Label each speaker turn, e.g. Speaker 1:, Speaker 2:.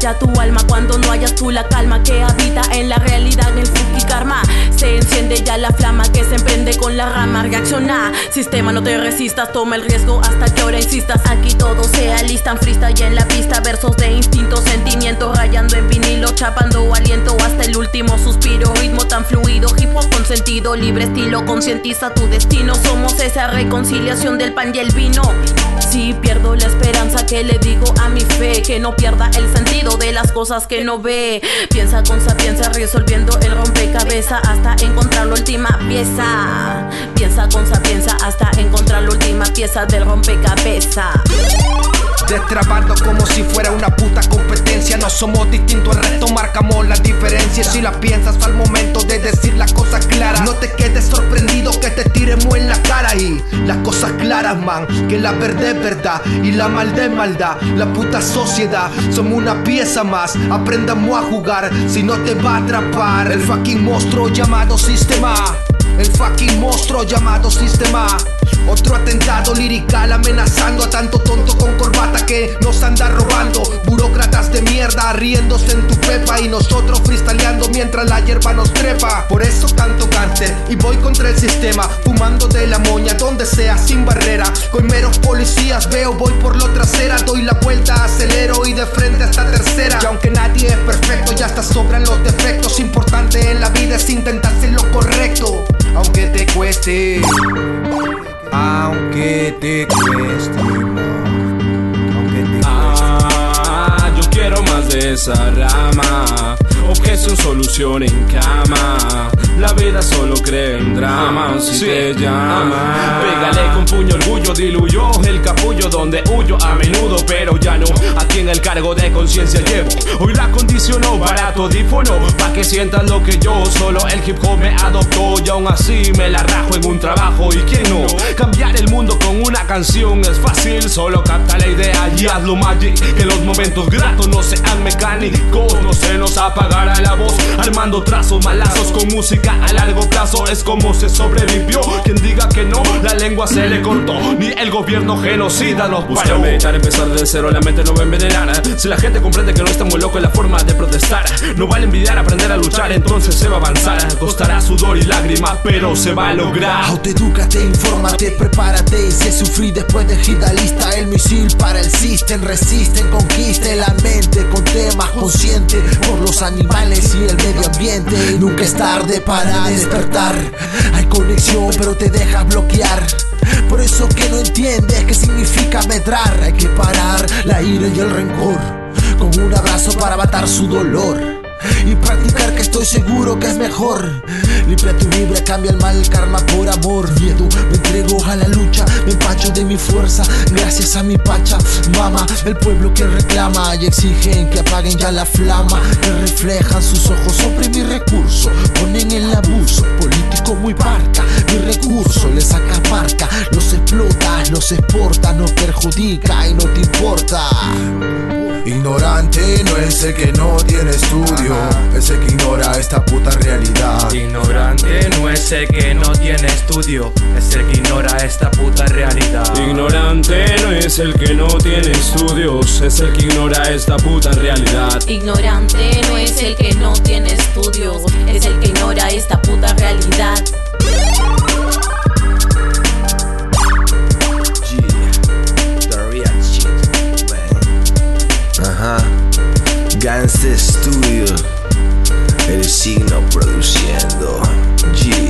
Speaker 1: estalla tu alma cuando no hayas tú la calma que habita en la realidad, en el Fuki Karma. Se enciende ya la flama que se emprende con la rama. Reacciona, sistema, no te resistas, toma el riesgo hasta que ahora insistas. Aquí todo se alistan, freestyle en la pista, versos de instinto, sentimiento, rayando en vinilo, chapando aliento hasta el último suspiro. Ritmo tan fluido, hip hop con sentido, libre estilo, concientiza tu destino. Somos esa reconciliación del pan y el vino. Que no pierda el sentido de las cosas que no ve. Piensa con sapiencia resolviendo el rompecabezas hasta encontrar la última pieza. Piensa con sapiencia hasta encontrar la última pieza del rompecabezas.
Speaker 2: Destrabando como si fuera una puta competencia. No somos distintos, el resto marcamos las diferencias. Si la piensas al momento de decir claras, no te las cosas claras, man, que la verdad es verdad y la maldad es maldad. La puta sociedad, somos una pieza más. Aprendamos a jugar, si no te va a atrapar el fucking monstruo llamado sistema. El fucking monstruo llamado sistema. Otro atentado lirical amenazando a tanto tonto con corbata que nos anda robando. Burócratas de mierda riéndose en tu pepa y nosotros freestyleando mientras la hierba nos trepa. Por eso canto cante y voy contra el sistema, fumando de la moña donde sea sin barrera. Con meros policías veo, voy por lo trasera, doy la vuelta, acelero y de frente hasta tercera. Y aunque nadie es perfecto, ya hasta sobran los defectos. Aunque te cueste, aunque te
Speaker 3: Ah, yo quiero más de esa rama. Objeción, solución en cama. La vida solo cree en drama si te llama. Pégale con puño orgullo, diluyó el capullo donde huyo a menudo, pero ya no. Aquí en el cargo de conciencia llevo. Hoy la condicionó barato dífono, pa' que sientas lo que yo. Solo el hip hop me adoptó y aún así me la rajo en un trabajo. ¿Y quién no? Cambiar el mundo con una canción es fácil, solo capta la idea y hazlo magic. Que los momentos gratos no sean mecánicos, no se nos apagará la voz. Armando trazos malazos con música a largo plazo es como se sobrevivió. Quien diga que no, la lengua se le cortó. Ni el gobierno genocida nos paró. Búscame echar empezar de cero, la mente no va a envenenar. Si la gente comprende que no está muy loco en la forma de protestar, no vale envidiar, aprender a luchar, entonces se va a avanzar. Costará sudor y lágrimas, pero se va a lograr.
Speaker 4: Autoedúcate, infórmate, prepárate y si sufrí después de lista el misil para el system, resisten, conquiste la mente con temas conscientes los animales y el medio ambiente. Nunca es tarde para despertar. Hay conexión, pero te dejas bloquear. Por eso que no entiendes qué significa medrar. Hay que parar la ira y el rencor con un abrazo para matar su dolor y practicar que estoy seguro que es mejor. Limpia tu vibra, cambia el mal, karma por amor. Miedo, me entrego a la empacho de mi fuerza. Gracias a mi pacha, mama, el pueblo que reclama y exigen que apaguen ya la flama. Que reflejan sus ojos sobre mi recurso, ponen el abuso político muy parca. Mi recurso les saca marca, los explota, los exporta, no perjudica y no te importa. Ignorante no es el que no tiene estudio, es el que ignora esta puta realidad.
Speaker 5: Ignorante no es el que no tiene estudio, es el que ignora esta puta realidad.
Speaker 3: Ignorante no es el que no tiene estudios, es el que ignora esta puta realidad.
Speaker 1: Ignorante no es el que no tiene estudios, es el que ignora esta puta realidad.
Speaker 6: Ajá. Gangsta Studio. El signo produciendo. G 2014.